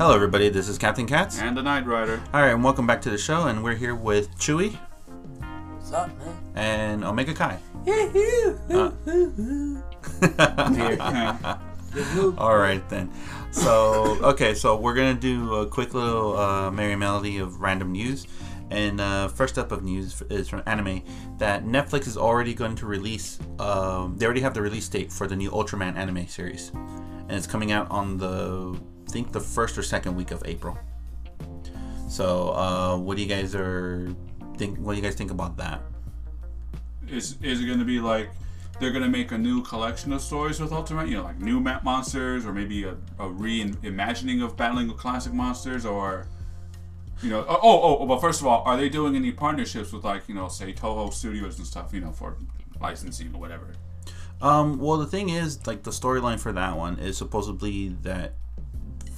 Hello, everybody. This is Captain Katz. And the Knight Rider. All right, and welcome back to the show. And we're here with Chewy What's up, man? and Omega Kai. All right then. So okay, so we're gonna do a quick little uh, merry melody of random news. And uh, first up of news is from anime that Netflix is already going to release. Um, they already have the release date for the new Ultraman anime series, and it's coming out on the I think the first or second week of April. So, uh, what do you guys are think? What do you guys think about that? Is is it going to be like they're going to make a new collection of stories with Ultraman? You know, like new map monsters, or maybe a, a reimagining of battling with classic monsters, or you know, oh, oh, oh, but first of all, are they doing any partnerships with like you know, say Toho Studios and stuff? You know, for licensing or whatever. Um, well, the thing is, like, the storyline for that one is supposedly that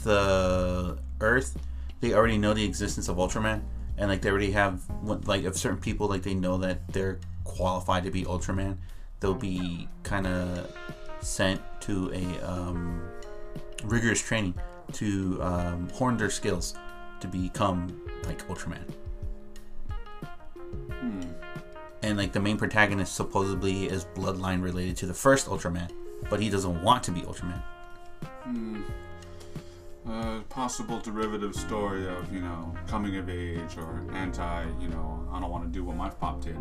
the Earth, they already know the existence of Ultraman, and like they already have, like, if certain people like they know that they're qualified to be Ultraman, they'll be kind of sent to a um, rigorous training to um, hone their skills to become like Ultraman. And like the main protagonist supposedly is bloodline related to the first Ultraman, but he doesn't want to be Ultraman. Uh, possible derivative story of you know coming of age or anti you know I don't want to do what my pop did,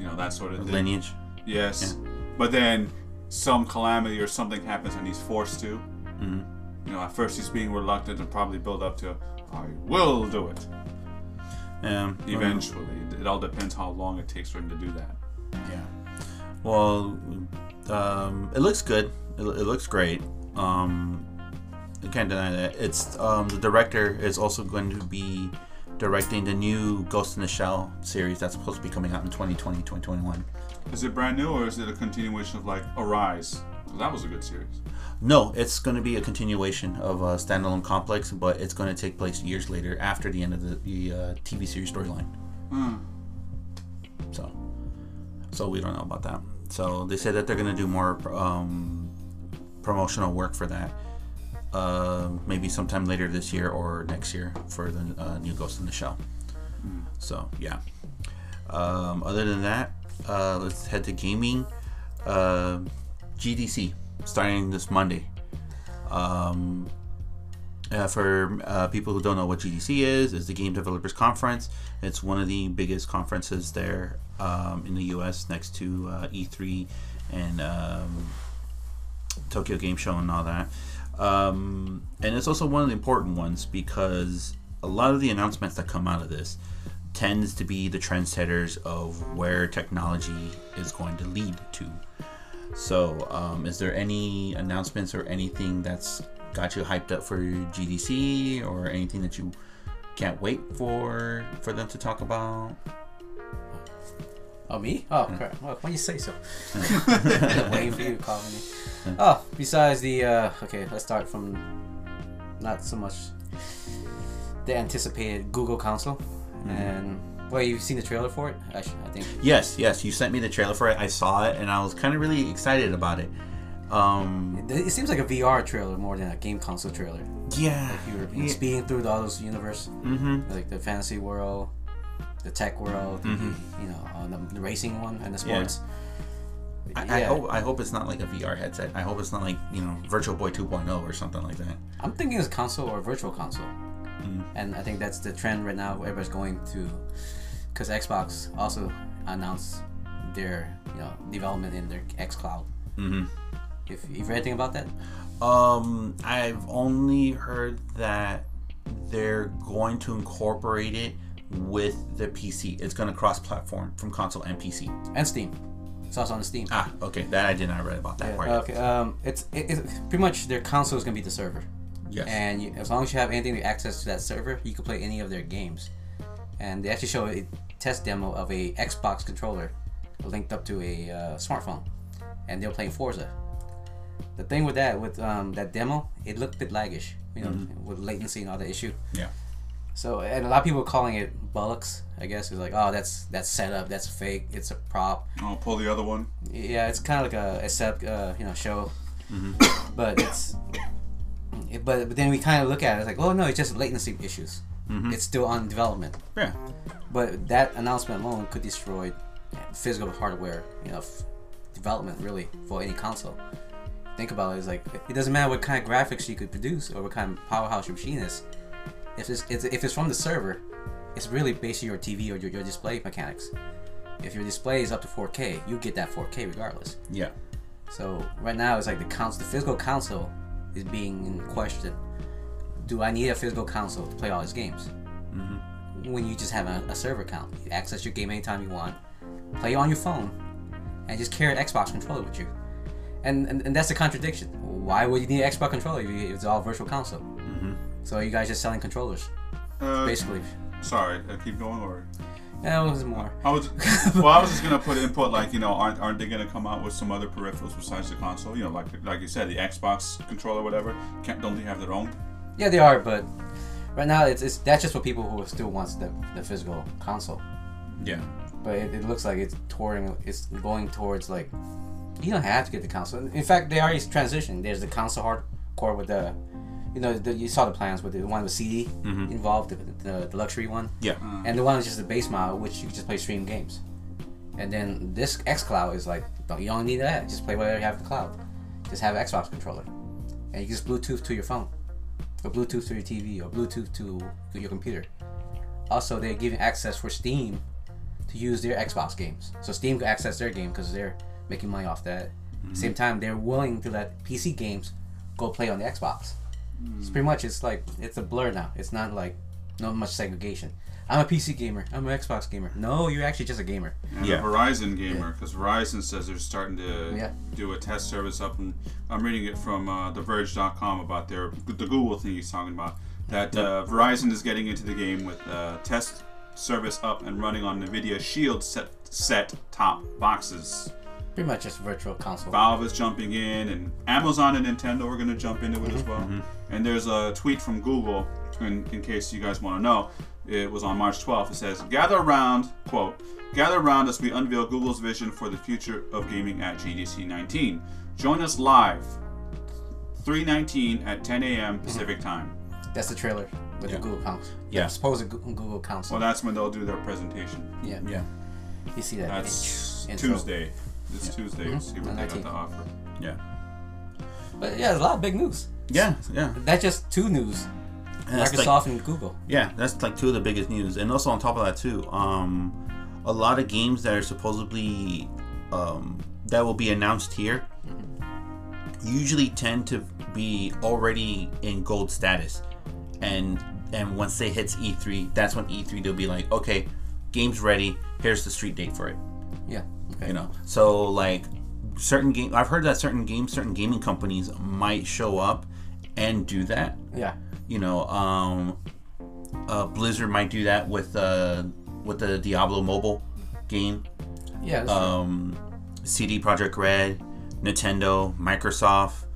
you know that sort of thing. Lineage. Yes, but then some calamity or something happens and he's forced to. Mhm. You know, at first he's being reluctant and probably build up to I will do it Um, eventually. It all depends how long it takes for him to do that. Yeah. Well, um, it looks good. It, it looks great. Um, I can't deny that. It's um, the director is also going to be directing the new Ghost in the Shell series that's supposed to be coming out in 2020, 2021. Is it brand new or is it a continuation of like Arise? that was a good series. No, it's going to be a continuation of a standalone complex, but it's going to take place years later after the end of the, the uh, TV series storyline. Hmm. So, so we don't know about that. So they said that they're gonna do more um, promotional work for that. Uh, maybe sometime later this year or next year for the uh, new Ghost in the Shell. So yeah. Um, other than that, uh, let's head to gaming. Uh, GDC starting this Monday. Um, uh, for uh, people who don't know what GDC is, is the Game Developers Conference. It's one of the biggest conferences there um, in the U.S. next to uh, E3 and um, Tokyo Game Show and all that. Um, and it's also one of the important ones because a lot of the announcements that come out of this tends to be the trendsetters of where technology is going to lead to. So, um, is there any announcements or anything that's got you hyped up for GDC or anything that you can't wait for for them to talk about? Oh, me? Oh, crap. Well, why you say so? Waiting for you to call me. Oh, besides the, uh, okay, let's start from not so much the anticipated Google console. And, well, you've seen the trailer for it? I, I think. Yes, yes, you sent me the trailer for it. I saw it and I was kind of really excited about it. Um, It seems like a VR trailer more than a game console trailer. yeah, You were yeah. speeding through all those universe, mm-hmm. like the fantasy world, the tech world, Mhm. you know, uh, the, the racing one, and the Yeah. sports. I, I hope I hope it's not like a VR headset. I hope it's not like you know Virtual Boy 2.0 or something like that. I'm thinking it's console or virtual console, Mm. and I think that's the trend right now. Everybody's going to, because Xbox also announced their you know development in their X Cloud. Mm-hmm. If you've read anything about that, Um, I've only heard that they're going to incorporate it with the PC. It's going to cross-platform from console and PC. and Steam, it's also on Steam. Ah, okay, that I did not read about that Yeah, part. okay, um, it's it, it's pretty much their console is gonna be the server, yes. and you, as long as you have anything to access to that server, you can play any of their games. And they actually show a test demo of a Xbox controller linked up to a uh, smartphone, and they're playing Forza. The thing with that, with um, that demo, it looked a bit laggish, you know, with latency and all the issue. yeah. So, and a lot of people are calling it bollocks. I guess it's like, oh, that's that's set up, that's fake, it's a prop. I'll pull the other one. Yeah, it's kind of like a, a set, uh, you know, show, but it's It- but, but then we kind of look at it it's like, oh no, it's just latency issues. It's still on development. Yeah. But that announcement alone could destroy physical hardware, you know, f- development really for any console. Think about it, it's like it doesn't matter what kind of graphics you could produce or what kind of powerhouse your machine is. If it's, if it's from the server, it's really based on your TV or your, your display mechanics. If your display is up to 4K, you get that 4K regardless. Yeah. So right now it's like the console, the physical console is being in question. Do I need a physical console to play all these games? Mm-hmm. When you just have a, a server account, you access your game anytime you want, play on your phone, and just carry an Xbox controller with you. And, and, and that's the contradiction. Why would you need an Xbox controller if it's all virtual console? So you guys just selling controllers, Uh, basically. Sorry, uh, keep going or. That was more. I was well. I was just gonna put input like you know, aren't aren't they gonna come out with some other peripherals besides the console? You know, like like you said, the Xbox controller, whatever. Can't don't they have their own? Yeah, they are, but right now it's, it's that's just for people who still wants the, the physical console. Yeah. but it, it looks like it's touring it's going towards like you don't have to get the console in fact they already transitioned there's the console hardcore with the you know the, you saw the plans with the one with cd mm-hmm. involved the, the, the luxury one. Yeah. Mm. and the one is just the base model which you can just play stream games. And then this xcloud is like don't you don't need that. Just play whatever you have in the cloud. Just have an xbox controller. And you can just bluetooth to your phone. Or bluetooth to your tv or bluetooth to, to your computer. Also they're giving access for steam to use their Xbox games. So Steam can access their game because they're making money off that. Mm-hmm. Same time, they're willing to let PC games go play on the Xbox. It's pretty much it's like it's a blur now. It's not like not much segregation. I'm a PC gamer. I'm an Xbox gamer. No, you're actually just a gamer. And Yeah. a Verizon gamer, because Verizon says they're starting to Yeah. do a test service up, and I'm reading it from uh, TheVerge.com about their the Google thing he's talking about. That uh, Verizon is getting into the game with uh, test service up and running on NVIDIA Shield set set top boxes. Pretty much just virtual console. Valve is jumping in, and Amazon and Nintendo are going to jump into it as mm-hmm. well. Mm-hmm. And there's a tweet from Google, in, in case you guys want to know. It was on March 12th. It says, "Gather around, quote, gather around as we unveil Google's vision for the future of gaming at GDC 19. Join us live, 3:19 at 10 a.m. Mm-hmm. Pacific time. That's the trailer with Yeah. the Google console. Yeah. The supposed Gu- Google console. Well, that's when they'll do their presentation. yeah. Yeah. You see that? That's intro. Tuesday. This Tuesday. Mhm. See what they got to offer. Yeah. But yeah, there's a lot of big news. Yeah. Yeah. That's just two news. And that's like- Microsoft and Google. Yeah, that's like two of the biggest news, and also on top of that too, um, a lot of games that are supposedly um, that will be announced here usually tend to be already in gold status, and and once they hits E3, that's when E3 they'll be like, okay, game's ready. Here's the street date for it. Yeah. Okay. You know, so like certain game, I've heard that certain games, certain gaming companies might show up and do that Yeah. you know um uh blizzard might do that with uh with the diablo mobile game Yeah. Um CD Projekt Red nintendo microsoft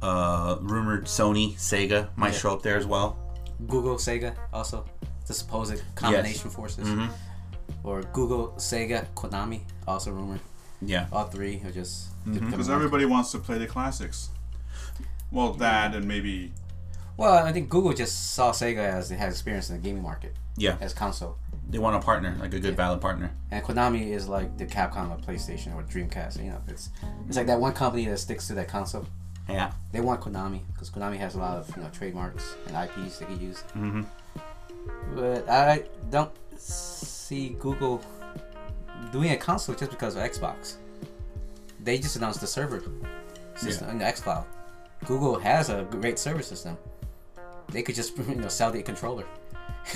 uh rumored sony sega might Yeah. show up there as well Google, Sega, also the supposed combination forces, Mhm. or Google, Sega, Konami, also rumored. yeah All three are just Because everybody wants to play the classics. Well, that and maybe Well, I think Google just saw Sega as it has experience in the gaming market yeah as console, they want a partner like a good valid partner and Konami is like the Capcom of PlayStation or Dreamcast. You know, it's it's like that one company that sticks to that console. yeah They want Konami because Konami has a lot of you know trademarks and IPs they can use. mm-hmm. But I don't see Google doing a console just because of Xbox. They just announced the server system in the xCloud. Google has a great server system. They could just you know sell the controller.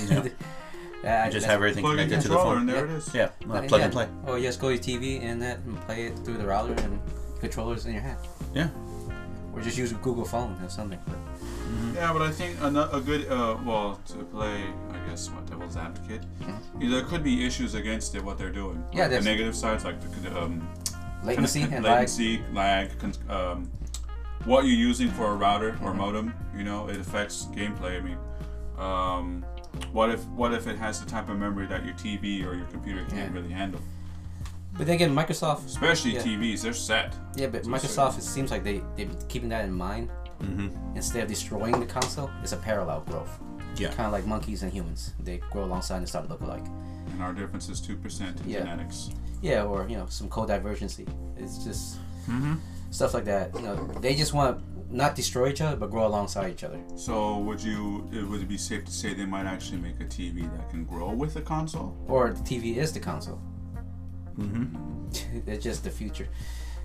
Yeah. Yeah, just have everything plug connected to the phone and there Yeah. it is. yeah I uh, plug yeah. and play Oh, you just go to your TV and that and play it through the router and controllers in your hand. yeah Or just use a Google phone or something. Yeah, but I think a, a good, uh, well, to play, I guess, what devil's advocate, yeah, there could be issues against it. What they're doing. Mm-hmm. Yeah, Like the negative sides, like the um, latency and lag. latency, lag, con- um, what you're using for a router or Mm-hmm. modem. You know, it affects gameplay. I mean, um, what if what if it has the type of memory that your TV or your computer can't Yeah. really handle? But then again, Microsoft Especially Yeah. TVs, they're set. Yeah, but Microsoft, it seems like they they're keeping that in mind instead of destroying the console, it's a parallel growth. Yeah. Kind of like monkeys and humans. They grow alongside and start to look alike. And our difference is 2% in Yeah. genetics. Yeah, or you know, some co-divergency. It's just Mm-hmm. stuff like that. You know, they just want to not destroy each other, but grow alongside each other. So would you would it be safe to say they might actually make a TV that can grow with the console? Or the TV is the console. Mm-hmm. it's just the future.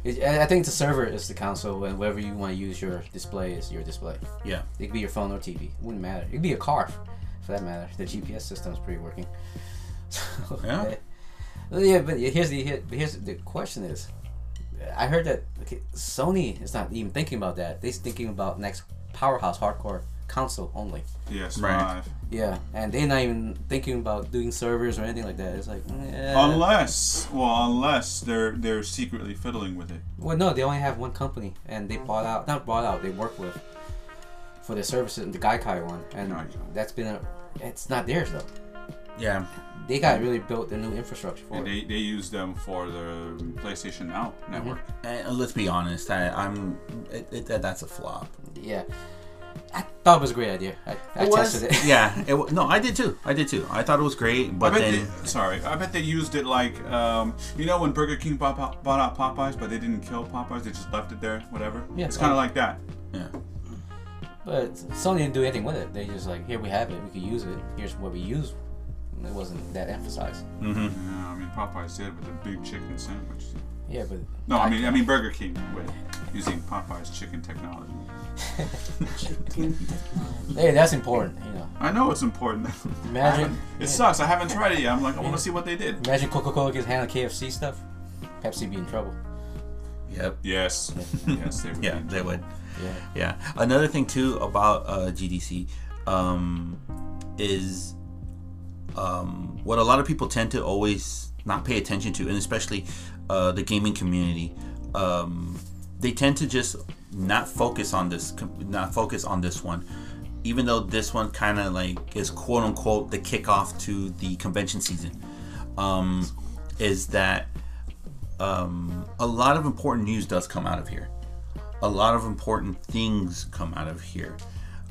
It, I I think the server is the console, and wherever you want to use your display is your display. Yeah. It could be your phone or TV. It wouldn't matter. It could be a car, for that matter. The GPS system is pretty working. So, Yeah. Yeah, yeah, but here's the here- here's the question is, I heard that okay, Sony is not even thinking about that. They're thinking about next powerhouse hardcore console only. PS5. Right. Yeah, and they're not even thinking about doing servers or anything like that. It's like, eh. Unless, well, unless they're they're secretly fiddling with it. Well, no, they only have one company, and they bought out, not bought out, they work with for their services, in the Gaikai one, and Gaikai. that's been a, it's not theirs though. Yeah. They got really built a new infrastructure for And it. they, they use them for the PlayStation Now network. And uh, let's be honest. I, I'm. It, it, that's a flop. Yeah, I thought it was a great idea. I, I tested it. yeah. It, wa- no, I did too. I did too. I thought it was great, but then they, sorry, I bet they used it like um, you know when Burger King bought, bought out Popeyes, but they didn't kill Popeyes; they just left it there, whatever. Yeah. it's kind of like that. yeah. But Sony didn't do anything with it. They just like, here we have it, we could use it. Here's what we use. And it wasn't that emphasized. Mm-hmm. Yeah, I mean Popeyes did with the big chicken sandwich. Yeah, but No, I mean I mean Burger King with using Popeyes chicken technology. hey, that's important. You know, I know it's important. I Imagine- haven't- it sucks. I haven't tried it yet. I'm like I want to see what they did. imagine Coca-Cola gets handled KFC stuff. Pepsi be in trouble. Yep. Yes, yes, they would. Yeah, be. they would. Yeah. Yeah. Another thing too about uh, GDC um, is um, what a lot of people tend to always not pay attention to, and especially uh, the gaming community. Um, they tend to just not focus on this, not focus on this one, even though this one kind of like is quote unquote the kickoff to the convention season. Um, is that um, a lot of important news does come out of here a lot of important things come out of here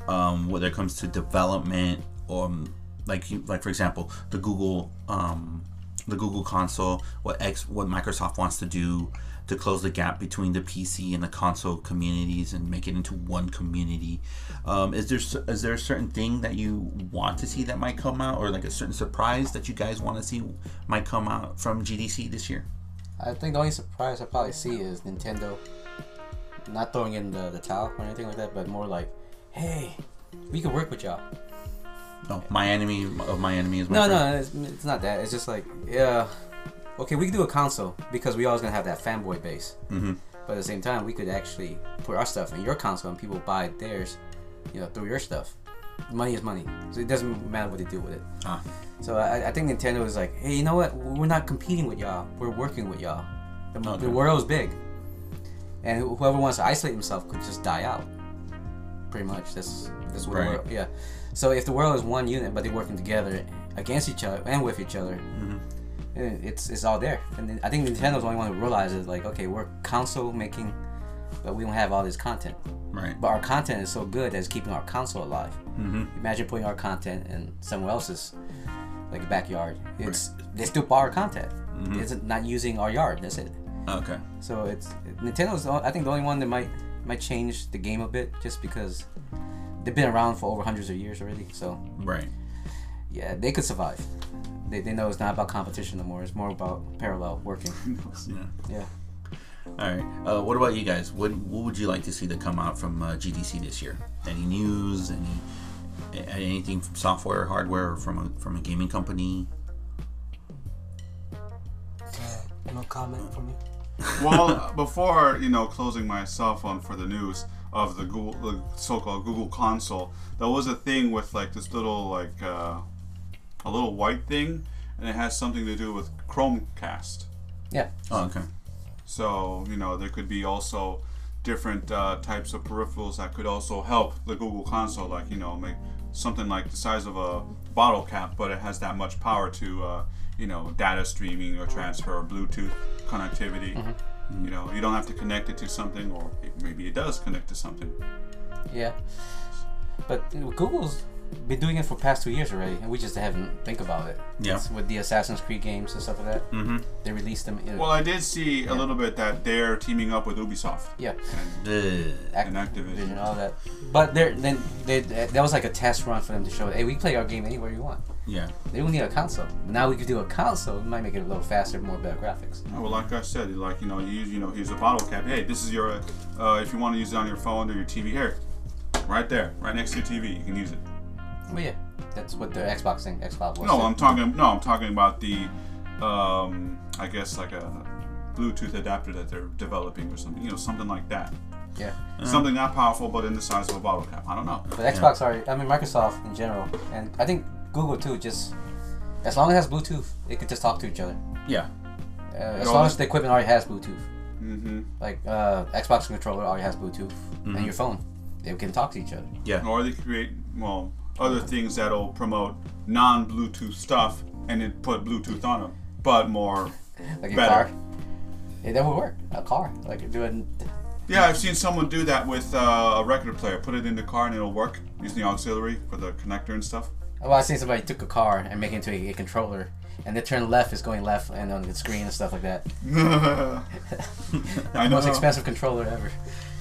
um, whether it comes to development or um, like like for example the google um, the google console what x what microsoft wants to do to close the gap between the pc and the console communities and make it into one community um, is there is there a certain thing that you want to see that might come out or like a certain surprise that you guys want to see might come out from gdc this year I think the only surprise I probably see is Nintendo not throwing in the, the towel or anything like that, but more like, hey, we can work with y'all. no my enemy of my enemy is my No, friend. no, it's, it's not that. It's just like, yeah, okay, we could do a console because we always gonna have that fanboy base. Mhm. But at the same time, we could actually put our stuff in your console and people buy theirs, you know, through your stuff. Money is money, so it doesn't matter what they do with it. Ah. So I, I think Nintendo is like, hey, you know what? We're not competing with y'all. We're working with y'all. The, Okay. the world is big, and wh- whoever wants to isolate himself could just die out. Pretty much. That's that's what. the Right. world- yeah. So if the world is one unit, but they're working together against each other and with each other, Mm-hmm. Eh, it's it's all there. And I think Nintendo's the only one who realizes like, okay, we're console making, but we don't have all this content. Right. But our content is so good that it's keeping our console alive. Mm-hmm. Imagine putting our content in someone else's like backyard. It's they still our content. Mm-hmm. It's not using our yard. That's it. Okay. So it's Nintendo's. I think the only one that might might change the game a bit, just because they've been around for over hundreds of years already. So Right. yeah, they could survive. They, they know it's not about competition no more. It's more about parallel working. Yeah. Yeah. All right. Uh, what about you guys? What What would you like to see that come out from uh, GDC this year? Any news? Any anything from software, hardware, or from a from a gaming company? Uh, no comment from me. well, before you know, closing my cell phone for the news of the Google, the so-called Google console, there was a thing with like this little like uh, a little white thing, and it has something to do with Chromecast. Yeah. Oh, okay. So you know, there could be also different uh, types of peripherals that could also help the Google console, like you know, make something like the size of a bottle cap, but it has that much power to uh, you know, data streaming or transfer or Bluetooth connectivity. You know, you don't have to connect it to something, or maybe it does connect to something. Yeah, but Google's been doing it for past two years already, and we just haven't think about it. Yeah. It's with the Assassin's Creed games and stuff like that. Mm-hmm. They released them. In, Well, I did see a little bit that they're teaming up with Ubisoft yeah, and, Act- and Activision. Vision, all that. But they're, then they, that was like a test run for them to show, hey, we play our game anywhere you want. Yeah. They don't need a console. Now we could do a console. It might make it a little faster, more better graphics. Oh, well, like I said, like you know, you use, you know, here's a bottle cap. Hey, this is your, uh, if you want to use it on your phone or your TV, here, right there, right next to your TV, you can use it. Well, yeah, that's what the Xbox thing, Xbox was. No, I'm talking. No, I'm talking about the, um, I guess like a Bluetooth adapter that they're developing or something. You know, something like that. yeah. Something that powerful, but in the size of a bottle cap. I don't know. But Xbox are, I mean, Microsoft in general, and I think Google too. Just as long as it has Bluetooth, it could just talk to each other. Yeah. Uh, as long as the equipment already has Bluetooth, Mm-hmm. like uh, Xbox controller already has Bluetooth, and your phone, they can talk to each other. Yeah. Or they could create well other things that'll promote non-Bluetooth stuff and then put Bluetooth on them, but more. Like Better. car. Yeah, that would work. A car, like doing. Yeah, I've seen someone do that with uh, a record player. Put it in the car and it'll work using the auxiliary for the connector and stuff. Well, I seen somebody took a car and make it into a, a controller, and the turn left is going left, and on the screen and stuff like that. I know. Most expensive controller ever.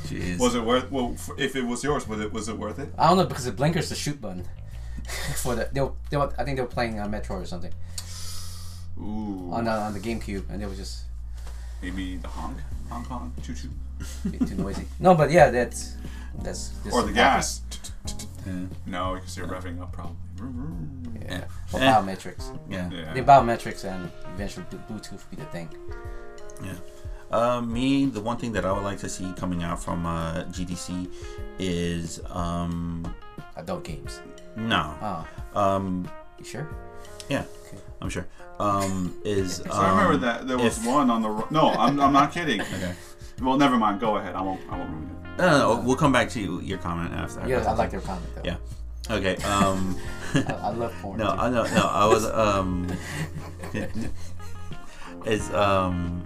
Jeez. Was it worth? Well, f- if it was yours, was it was it worth it? I don't know because it blinker's the shoot button. For the they were, they were, I think they were playing uh, Metroid or something Ooh. on the on the GameCube, and it was just Maybe the honk, honk, honk, choo choo, too noisy. No, but yeah, that's that's. just or the gas. Yeah. No, because you're revving up probably. Yeah. Yeah. Or Eh. biometrics. Yeah. The Yeah. biometrics and eventually Blu- Bluetooth be the thing. Yeah. Uh, me, the one thing that I would like to see coming out from uh, GDC is um, Adult games. no, Oh, um, you sure? yeah, I'm sure. Um, is So I remember um, that there was if- one on the. ro- No, I'm, I'm not kidding. Okay. Well, never mind. Go ahead. I won't. I won't ruin it. No, no, no, we'll come back to you, your comment after. Yeah, I like their comment though. Yeah. Okay. Um, I, I love porn. no, too. I no, no. I was um, is um,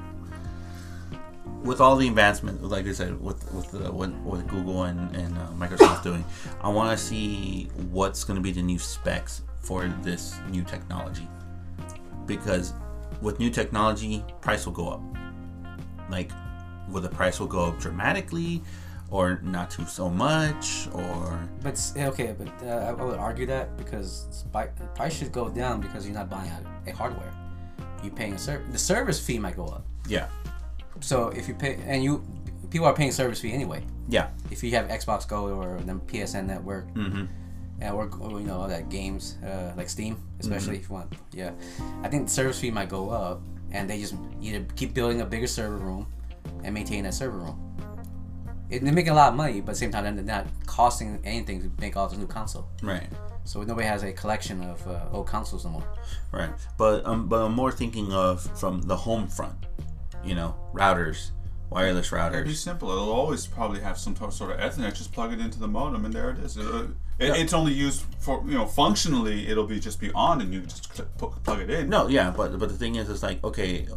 with all the advancement, like I said, with with the, what, what Google and and uh, Microsoft doing, I want to see what's going to be the new specs for this new technology, because with new technology, price will go up. Like, will the price will go up dramatically, or not too so much, or But okay, but uh, I would argue that because price should go down because you're not buying a, a hardware. You're paying a service. The service fee might go up. yeah, So if you pay, and you people are paying service fee anyway. yeah, If you have Xbox Go or the PSN network, mm-hmm. or, or you know all that games uh, like Steam, especially if you want. Yeah, I think the service fee might go up, and they just either keep building a bigger server room and maintain that server room. It, they're making a lot of money, but at the same time they're not costing anything to make all this new console. right. So nobody has a collection of uh, old consoles anymore. Right, but um, but I'm more thinking of from the home front, you know, routers, wireless routers. It'd be simple. It'll always probably have some to- sort of Ethernet. Just plug it into the modem, and there it is. It, uh, it- It's only used for you know functionally. It'll be just be on, and you just cl- pu- plug it in. No, yeah, but but the thing is, it's like, okay,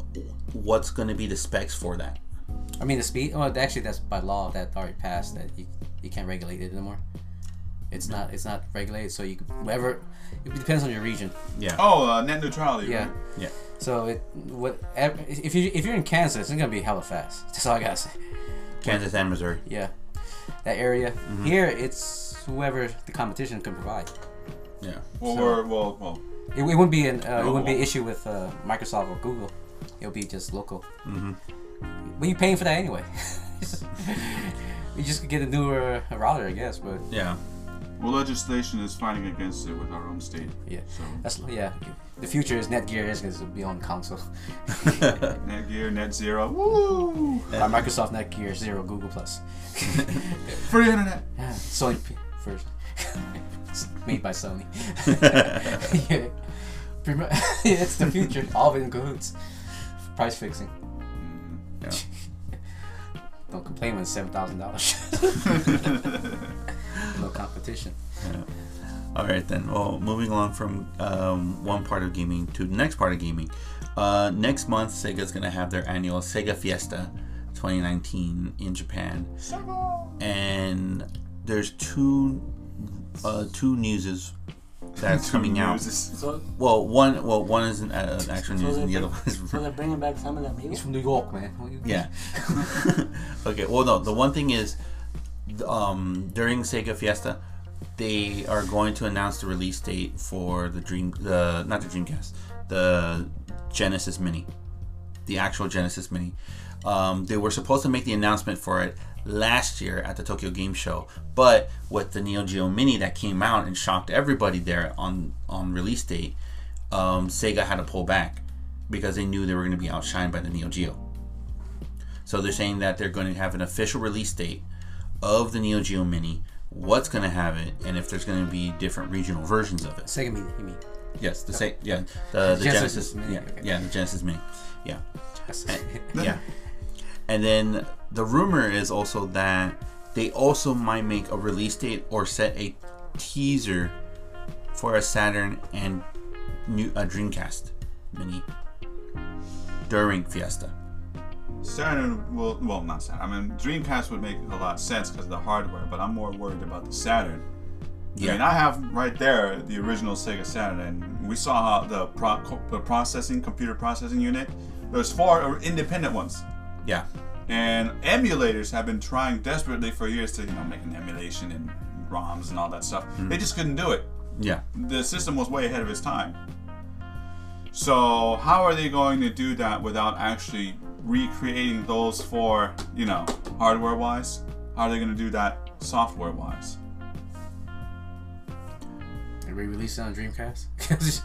what's going to be the specs for that? I mean the speed. Well, actually that's by law that already passed that you, you can't regulate it anymore. It's not it's not regulated, so you can, whatever. It depends on your region. Yeah, Oh, uh, net neutrality. Yeah. right? yeah, So it what if you if you're in Kansas, it's gonna be hella fast. That's all I gotta say. Kansas and Missouri. Yeah, that area. Mm-hmm. Here, it's whoever the competition can provide. Yeah, Well, So- we're well, well. It, it wouldn't be an uh, it wouldn't be an issue with uh, Microsoft or Google. It'll be just local. Mhm. What are you paying for that anyway? you just could get a newer router, I guess. But yeah, Well, legislation is fighting against it with our own state. yeah, So that's yeah. The future is Netgear is going to be on console. Netgear, Net Zero, woo! By Microsoft Netgear Zero Google Plus. Free internet. Yeah, Sony first. Made by Sony. yeah. Yeah, it's the future. All of it in cahoots. Price fixing. yeah. Mm-hmm. Don't complain when it's seven thousand dollars. No competition. Yeah. All right then. Well, moving along from um, one part of gaming to the next part of gaming. Uh, next month, Sega's gonna have their annual Sega Fiesta 2019 in Japan, and there's two uh, two newses that's coming out. So, Well, one well one is an, uh, an actual so, news, they and the bring, other one is so they're bringing back some of them He's from New York, man. yeah. okay. Well, no. The one thing is, um, during Sega Fiesta, they are going to announce the release date for the Dream, the not the Dreamcast, the Genesis Mini, the actual Genesis Mini. Um, they were supposed to make the announcement for it last year at the Tokyo Game Show, but with the Neo Geo Mini that came out and shocked everybody there on on release date, um, Sega had to pull back because they knew they were going to be outshined by the Neo Geo. So they're saying that they're going to have an official release date of the Neo Geo Mini, what's going to have it, and if there's going to be different regional versions of it. Sega Mini, you mean? Yes, the same. Yeah, the, the Genesis Genesis. Mini, yeah, okay. yeah, the Genesis Mini. Yeah, That's- yeah. And then the rumor is also that they also might make a release date or set a teaser for a Saturn and new a Dreamcast Mini during Fiesta. Saturn will, well, not Saturn. I mean, Dreamcast would make a lot of sense because of the hardware, but I'm more worried about the Saturn. I mean, I have right there the original Sega Saturn, and we saw how the pro- co- the processing computer processing unit. There's four uh, independent ones, Yeah. and emulators have been trying desperately for years to you know make an emulation and ROMs and all that stuff. They mm. just couldn't do it. Yeah. the system was way ahead of its time. So how are they going to do that without actually recreating those for, you know, hardware wise? How are they going to do that software wise? They re release it on Dreamcast.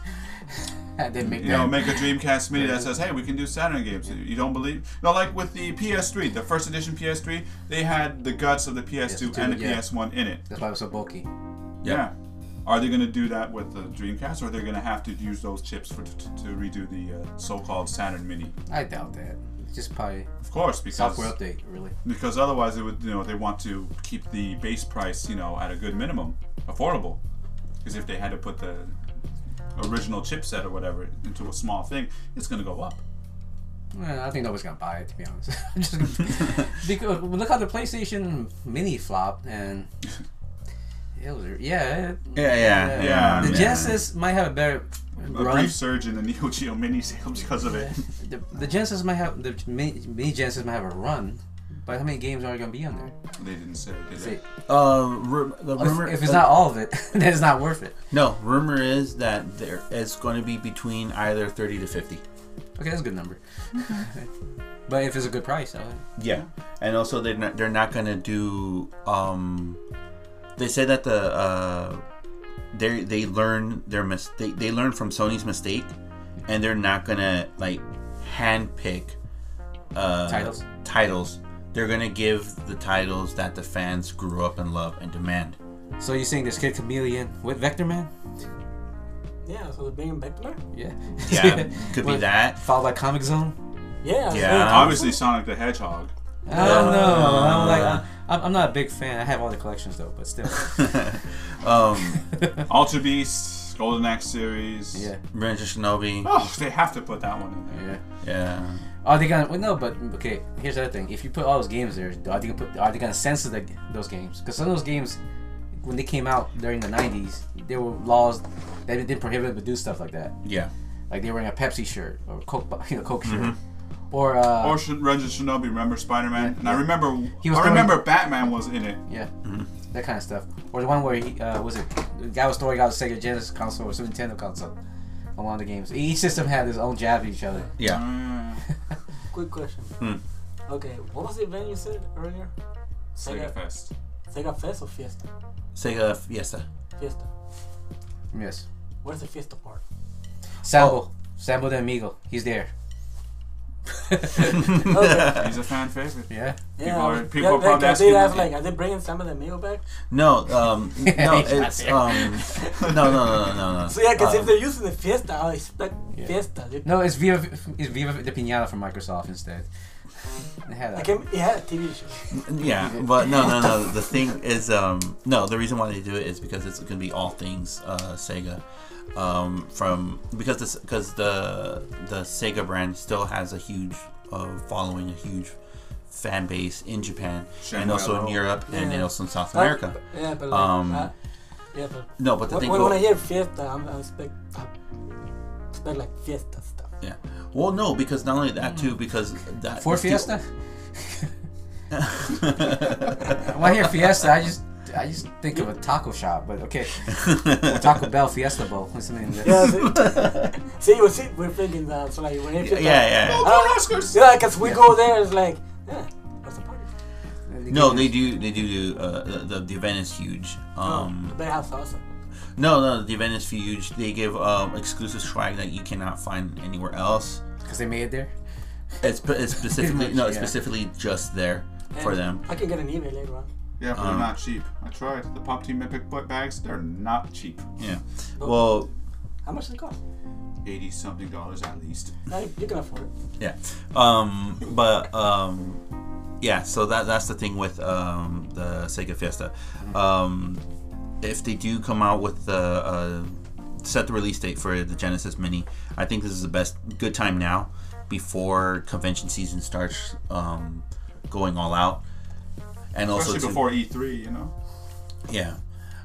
I didn't make You that. know, make a Dreamcast Mini that says, "Hey, we can do Saturn games." You don't believe? No, like with the PS3, the first edition PS3, they had the guts of the PS2 PS2, and the yeah. PS1 in it. That's why it was so bulky. Yeah. Are they going to do that with the Dreamcast, or are they going to have to use those chips for to, to redo the uh, so-called Saturn Mini? I doubt that. Just probably Of course, because software update, really. because otherwise it would you know they want to keep the base price you know at a good minimum affordable because if they had to put the original chipset or whatever into a small thing it's going to go up Well, I think nobody's gonna buy it to be honest. Gonna, because look how the PlayStation Mini flopped and it was yeah it- Yeah, yeah, yeah, The yeah. Genesis might have a better a run. brief surge in the Neo Geo Mini sales because of it The, the Genesis might have the mini, mini Genesis might have a run, but how many games are going to be on there? they didn't say did See, they? Uh, ru- the if, rumor. if it's not all of it, then it's not worth it. no, rumor is that there is going to be between either thirty to fifty. Okay, that's a good number. but if it's a good price, I would. Yeah, and also they're not they're not gonna do. Um, they said that the uh, they they learn their mis- they, they learn from Sony's mistake, and they're not gonna like hand pick uh, Titles? Titles. They're gonna give the titles that the fans grew up and love and demand. So you're saying this Kid Chameleon with Vector Man? Yeah, so they're bringing back to there. Yeah. Yeah, could be that. Followed by Comix Zone? Yeah. Yeah. obviously Sonic the Hedgehog I don't know. I'm like, Uh. I'm, I'm not a big fan. I have all the collections though, but still. um, Altered Beast Golden Axe series yeah. Revenge of Shinobi. oh they have to put that one in there Yeah. Yeah. Are they gonna? Well, no, but okay. Here's the other thing: if you put all those games there, are they gonna put? Are they gonna censor the, those games? Because some of those games, when they came out during the '90s, there were laws that didn't prohibit them to do stuff like that. Yeah. Like they were wearing a Pepsi shirt or Coke, you know, Coke shirt, or uh, or Sh- Revenge of Shinobi remember Spider-Man and I remember He was I throwing- remember Batman was in it yeah, that kind of stuff. Or the one where he uh, was it? The guy was throwing out a Sega Genesis console or Super Nintendo console on one of the games. Each system had its own jab at each other. Yeah. Uh, Quick question. Hmm. Okay, what was the event you said earlier? Sega Fest Sega Fest or Fiesta? Sega Fiesta. Fiesta. Yes, Where's the Fiesta part? Samba, Samba de Amigo, he's there. Okay. he's a fan favorite Yeah. Yeah, People are- yeah, are probably asking did ask, like, are they bringing some of the meal back? No, um, no, it's um, no, no, no, no, no, no. So yeah, because Um, if they're using the Fiesta, I expect Yeah. Fiesta. They- No, it's Viva, it's Viva the Pinata from Microsoft instead. They had I that. can, it had a TV show. yeah, but no, no, no. The thing is, um, no, the reason why they do it is because it's gonna be all things uh, Sega. Um, from because this because the the Sega brand still has a huge uh, following, a huge fan base in Japan Shenmue and also in alone. Europe and also in South America. but- yeah, but like, Um, uh, yeah, but No, but the when, thing. when, well- I hear fiesta, I'm, I expect I expect like fiesta stuff. yeah. Well, no, because not only that too, because that For it's the- Fiesta? when I hear Fiesta, I just I just think of a taco shop, but okay. Or Taco Bell Fiesta Bowl. What's the name of Yeah, that? see, see, we see, we're thinking that. So like when I yeah, fiesta, yeah. Oh, Uh, Oscars! yeah, because we go there, it's like, yeah, what's the party? No, they do. They do. do uh, the the event is huge. Um, oh, they have salsa. no, no, the event is huge. They give um, exclusive swag that you cannot find anywhere else. Because they made it there. It's it's specifically no, it's yeah. specifically just there for them. I can get an email later on. Yeah, but Um, they're not cheap. I tried. The Pop Team Epic Butt bags, they're not cheap. Yeah. Oh. Well, How much they cost? 80 something dollars at least. You can afford it. yeah. Um, but um, yeah. So that that's the thing with um, the Sega Fiesta. Um, if they do come out with the uh, set the release date for the Genesis Mini, I think this is the best good time now before convention season starts um, going all out. And also Especially to- before E3, you know? Yeah.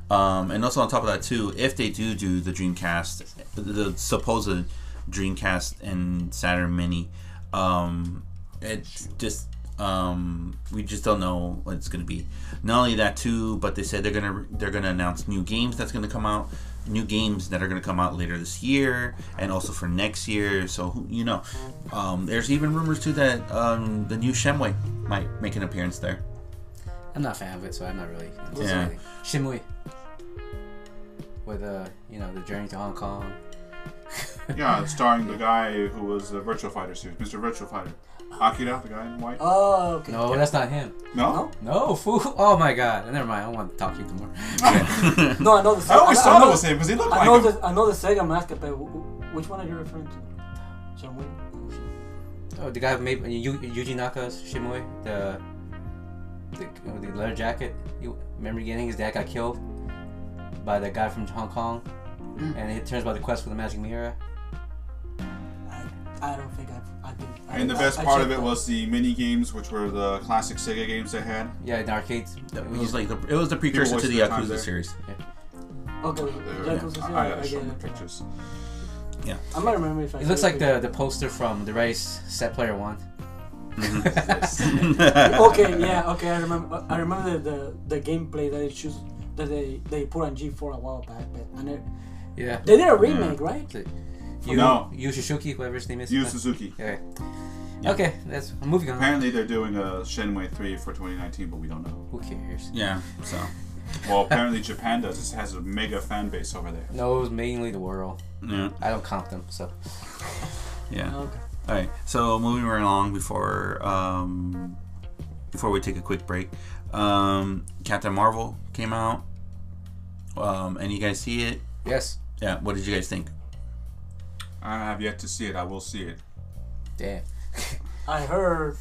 Um, and also on top of that too, if they do do the Dreamcast, the supposed Dreamcast and Saturn Mini, um, it just um, we just don't know what it's gonna be. Not only that too, but they said they're gonna they're gonna announce new games that's gonna come out, new games that are gonna come out later this year, and also for next year. So you know, um, there's even rumors too that um, the new Shenmue might make an appearance there. I'm not a fan of it, so I'm not really into Yeah. anything. Shenmue. With uh, you know, the journey to Hong Kong. Yeah, it's starring the guy who was the Virtual Fighter series, Mr. Virtual Fighter. Akira, the guy in white. Oh, okay. No, that's not him. No? No, fool. Oh my god. Never mind. I don't want to talk to you anymore. No, I know the. I always I, thought know, it was him because he looked I like know him. the. I know the Sega Master, but wh- wh- which one are you referring to? John Wayne. Oh, the guy who made Yuji Naka's Shenmue, the the, the leather jacket. You remember getting his dad got killed by the guy from Hong Kong, Mm. and it turns about the quest for the magic mirror. I, I don't think I've. I did. I, And the I- best I part of checked it was the mini games, which were the classic Sega games they had. Yeah, in the arcades. It was like the, it was the precursor to wasted the Yakuza there. series. Okay, They were- Yakuza, I, yeah, I I gotta show the pictures. Yeah. I might remember if I. It looks like the the poster from the race set player one. Mm-hmm. okay, yeah, okay. I remember. I remember the the, the gameplay that they choose that they they put on G4 a while back, but and it, Yeah. they did a remake, mm-hmm. right? Yu, No. Yu Suzuki, whoever his name is. Yu Suzuki. Okay. Okay, that's moving on. Apparently, they're doing a Shenmue 3 for 2019, but we don't know. Who cares? Yeah. So Well, apparently Japan does. It has a mega fan base over there. No, it was mainly the world. yeah, I don't count them, so. yeah. Okay. All right. So moving right along before um, before we take a quick break, um, Captain Marvel came out. Um, and you guys see it? Yes. Yeah. What did you guys think? I have yet to see it. I will see it. Damn. I heard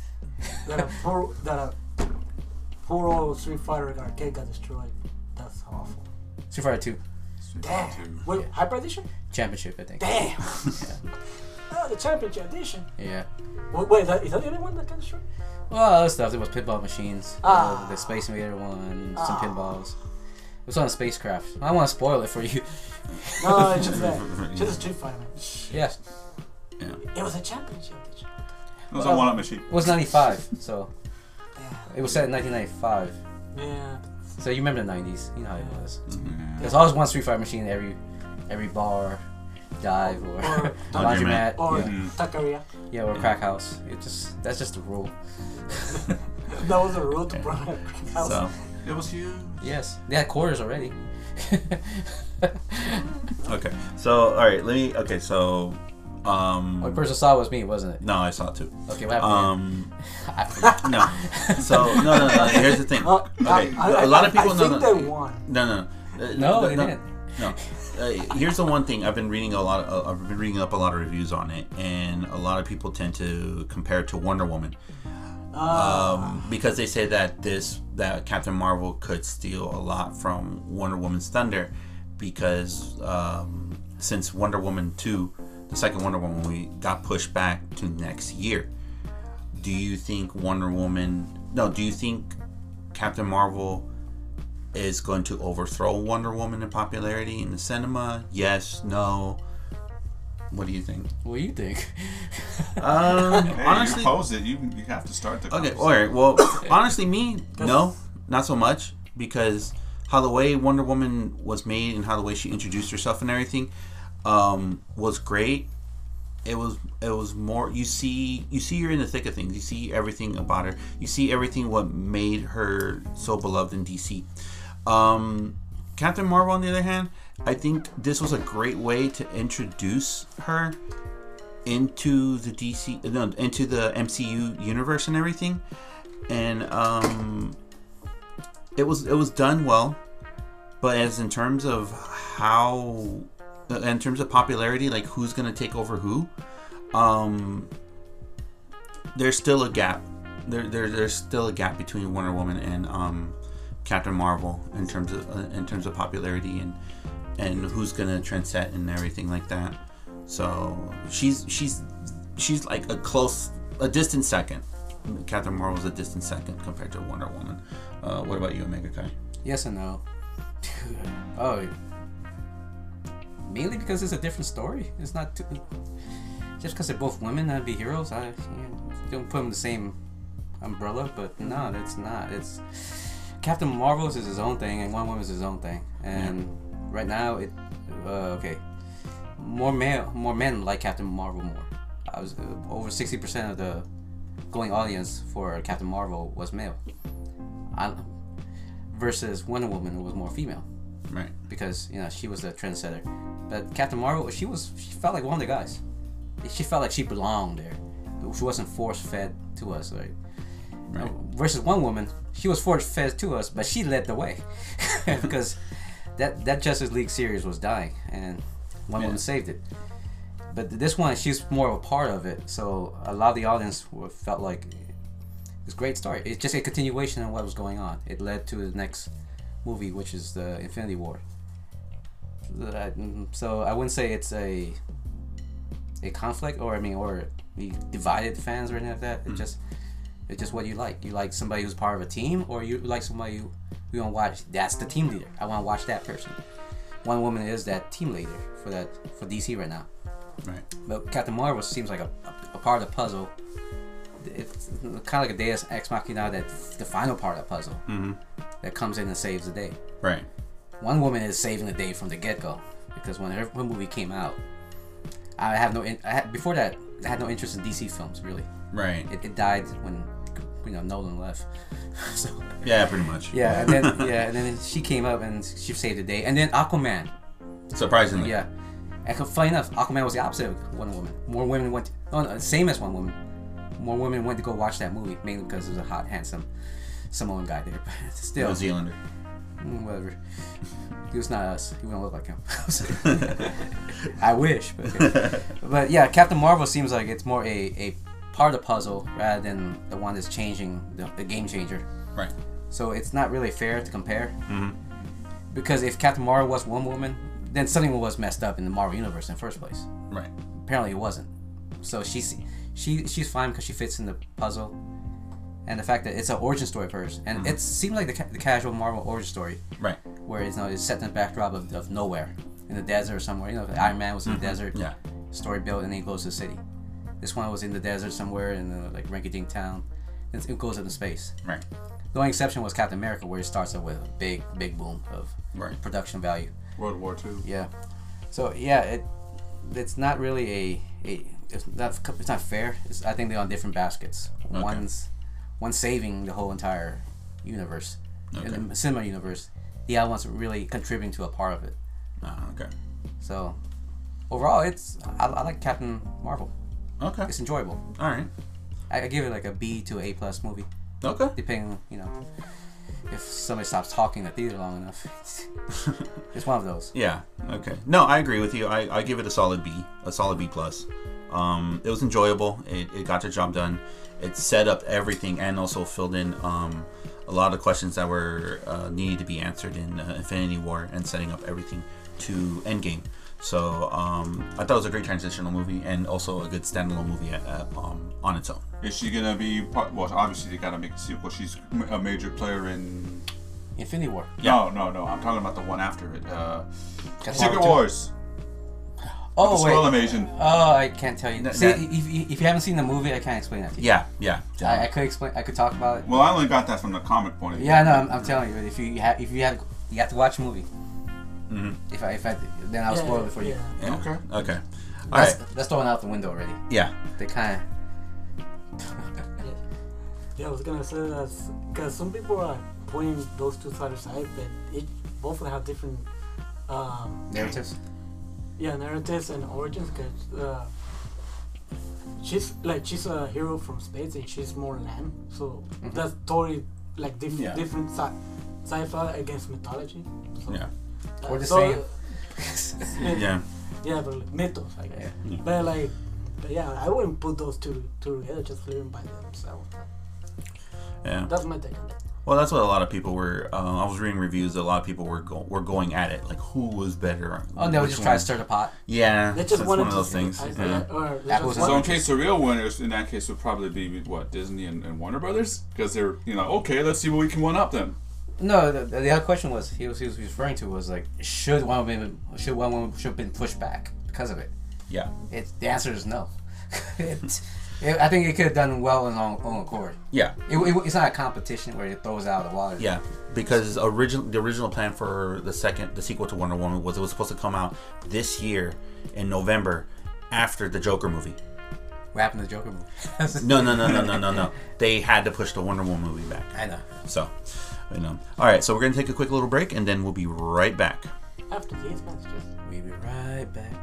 that a poor that a poor old Street Fighter arcade got destroyed. That's awful. Street Fighter 2 Street Damn. Fighter 2. Wait, Hyper Edition? Championship, I think. Damn. oh, the Championship Edition. Yeah. Wait, wait, that, is that the only one that got destroyed? Well, other stuff. There was pinball machines. Ah. Uh, the Space Invader one. Some Ah. pinballs. It was on a spacecraft. I don't want to spoil it for you. No, it's just that. Just a Street Fighter. Man. Yeah. It was a Championship Edition. It was on one-up machine. It was 95, so Yeah. it was set in 1995. Yeah. So you remember the 90s. You know how it was. Yeah. There's always one Street Fighter machine in every every bar, dive, or, Or- laundromat. Or yeah. Taqueria. yeah, or crack house. It just that's just a rule. That was a rule to bring a house. So It was huge. Yes, they had quarters already. okay. So all right. Let me. Okay. So um. Only person saw was me, wasn't it? No, I saw it too. Okay, what happened? Um. I forgot. No. So no, no, no. Here's the thing. Uh, Okay. I, I, A lot of people I know think that- they won. No, no. Uh, No, they didn't. No. Uh, here's the one thing I've been reading a lot. Of, uh, I've been reading up a lot of reviews on it, and a lot of people tend to compare it to Wonder Woman um, because they say that this that Captain Marvel could steal a lot from Wonder Woman's thunder because um, since Wonder Woman two, the second Wonder Woman, we got pushed back to next year. do you think Wonder Woman? No, do you think Captain Marvel is going to overthrow Wonder Woman in popularity in the cinema? Yes, no. What do you think? What do you think? Um, Hey, honestly, you posed it. You you have to start the. Okay, all right. Well, honestly, me, no, not so much because how the way Wonder Woman was made and how the way she introduced herself and everything um, was great. It was it was more you see you see her in the thick of things. You see everything about her. You see everything what made her so beloved in DC. Um, Captain Marvel, on the other hand, I think this was a great way to introduce her into the DC, no, into the MCU universe and everything, and um, it was it was done well, but as in terms of how, in terms of popularity, like who's gonna take over who, um, there's still a gap. There, there there's still a gap between Wonder Woman and um, Captain Marvel in terms of uh, in terms of popularity and and who's gonna transcend and everything like that. So she's she's she's like a close, a distant second. Captain Marvel's a distant second compared to Wonder Woman. Uh, what about you, Omega Kai? Yes and no. oh, mainly because it's a different story. It's not too, just because they're both women that'd be heroes. I don't put them the same umbrella, but no, it's not. It's Captain Marvel's is his own thing, and Wonder Woman's his own thing. And right now, it uh, okay, more male, more men like Captain Marvel more. I was uh, over sixty percent of the going audience for Captain Marvel was male. I, versus Wonder Woman who was more female Right. because you know she was the trendsetter. But Captain Marvel, she was she felt like one of the guys. She felt like she belonged there. She wasn't force fed to us, right? Right. Versus Wonder Woman, she was forced fed to us, but she led the way because that that Justice League series was dying, and one Yeah. woman saved it. But this one, she's more of a part of it, so a lot of the audience felt like it's a great story. It's just a continuation of what was going on. It led to the next movie, which is the Infinity War. Mm, So I wouldn't say it's a a conflict, or I mean, or we divided fans or anything like that. It just it's just what you like. You like somebody who's part of a team, or you like somebody who you want to watch. That's the team leader. I want to watch that person. Wonder Woman is that team leader for that for DC right now. Right. But Captain Marvel seems like a, a, a part of the puzzle. It's kind of like a Deus Ex Machina, that the final part of the puzzle Mm-hmm. that comes in and saves the day. Right. Wonder Woman is saving the day from the get go because when her, her movie came out, I have no. In, I had, before that, I had no interest in DC films really. Right. It, it died when you know Nolan left. so Yeah, pretty much. yeah, and then yeah, and then she came up and she saved the day. And then Aquaman, Surprisingly. yeah. And funny enough, Aquaman was the opposite of Wonder Woman. More women went. oh no, same as Wonder Woman. More women went to go watch that movie mainly because there was a hot, handsome Samoan guy there. But still, New Zealander. Mm, whatever. He was not us. He wouldn't look like him. I wish, but but yeah, Captain Marvel seems like it's more a, a part of the puzzle rather than the one that's changing the, the game changer. Right. So it's not really fair to compare. Mm-hmm. Because if Captain Marvel was Wonder Woman, then something was messed up in the Marvel universe in the first place. Right. Apparently, it wasn't. So she's she she's fine because she fits in the puzzle, and the fact that it's an origin story for her, and it seems like the, ca- the casual Marvel origin story Right. where it's, you know, it's set in the backdrop of, of nowhere in the desert or somewhere. You know, Iron Man was in the desert, Yeah. story built, and then he goes to the city. This one was in the desert somewhere in the like rinky-dink town. Then it goes into space. Right. The only exception was Captain America, where it starts up with a big, big boom of Right. production value. World War Two. Yeah. So yeah, it it's not really a, a it's not it's not fair. It's, I think they're on different baskets. Okay. One's one's saving the whole entire universe, Okay. in the cinema universe. The other one's really contributing to a part of it. Ah, okay. So overall, it's I, I like Captain Marvel. Okay. It's enjoyable. All right. I, I give it like a B to A plus movie, Okay. depending you know if somebody stops talking in the theater long enough. it's one of those. Yeah. Okay. No, I agree with you. I, I give it a solid B, a solid B plus. Um, it was enjoyable. It, it got the job done. It set up everything and also filled in um, a lot of questions that were uh, needed to be answered in uh, Infinity War and setting up everything to Endgame. So um, I thought it was a great transitional movie and also a good standalone movie at, at, um, on its own. Is she gonna be part? Well, obviously they gotta make a sequel. She's a major player in. Infinity War. No, no, no. I'm talking about the one after it. Uh, Secret Wars. Oh the wait. Skrull Invasion. Oh, I can't tell you. That- See, that- if, if, if you haven't seen the movie, I can't explain that to you. Yeah, yeah. I, I could explain. I could talk about it. Well, I only got that from the comic point of view. Yeah, no, I'm, I'm telling you. If you have, if you have, you have to watch the movie. Mhm. If I, if I, then I'll Yeah, spoil it for you. yeah. yeah. Okay. Okay. All That's, right. that's thrown out the window already. Yeah. They kind of. Yeah, I was gonna say that because some people are pointing those two side to side, but it both have different, um, narratives. yeah, narratives and origins. Because uh, she's like she's a hero from space and she's more land, so Mhm. that's totally like diff- Yeah. different sci- sci-fi against mythology. So, Yeah. Or the so, same. yeah, Yeah. yeah, but like mythos, I guess. Yeah. But like, but yeah, I wouldn't put those two two together. Just leave them by themselves. Yeah. That's my take on it. Well, that's what a lot of people were. Uh, I was reading reviews. That A lot of people were go- were going at it, like who was better. Oh, they would which just try to stir the pot. Yeah, They just it's one of to those see- things. I- yeah. or Apples just So in case the real winners in that case would probably be what Disney and, and Warner Brothers because they're you know okay let's see what we can one up them. No, the, the other question was he was he was referring to was like should Wonder Woman should Wonder Woman should have been pushed back because of it. Yeah. It the answer is no. it, it, I think it could have done well in own, own accord. Yeah. It, it, it's not a competition where it throws out of the water. Yeah, because original the original plan for the second the sequel to Wonder Woman was it was supposed to come out this year in November after the Joker movie. What happened to the Joker movie? No, no, no, no, no, no, no. They had to push the Wonder Woman movie back. I know. So, I know. Um, all right, so we're going to take a quick little break and then we'll be right back. After these messages, we'll be right back.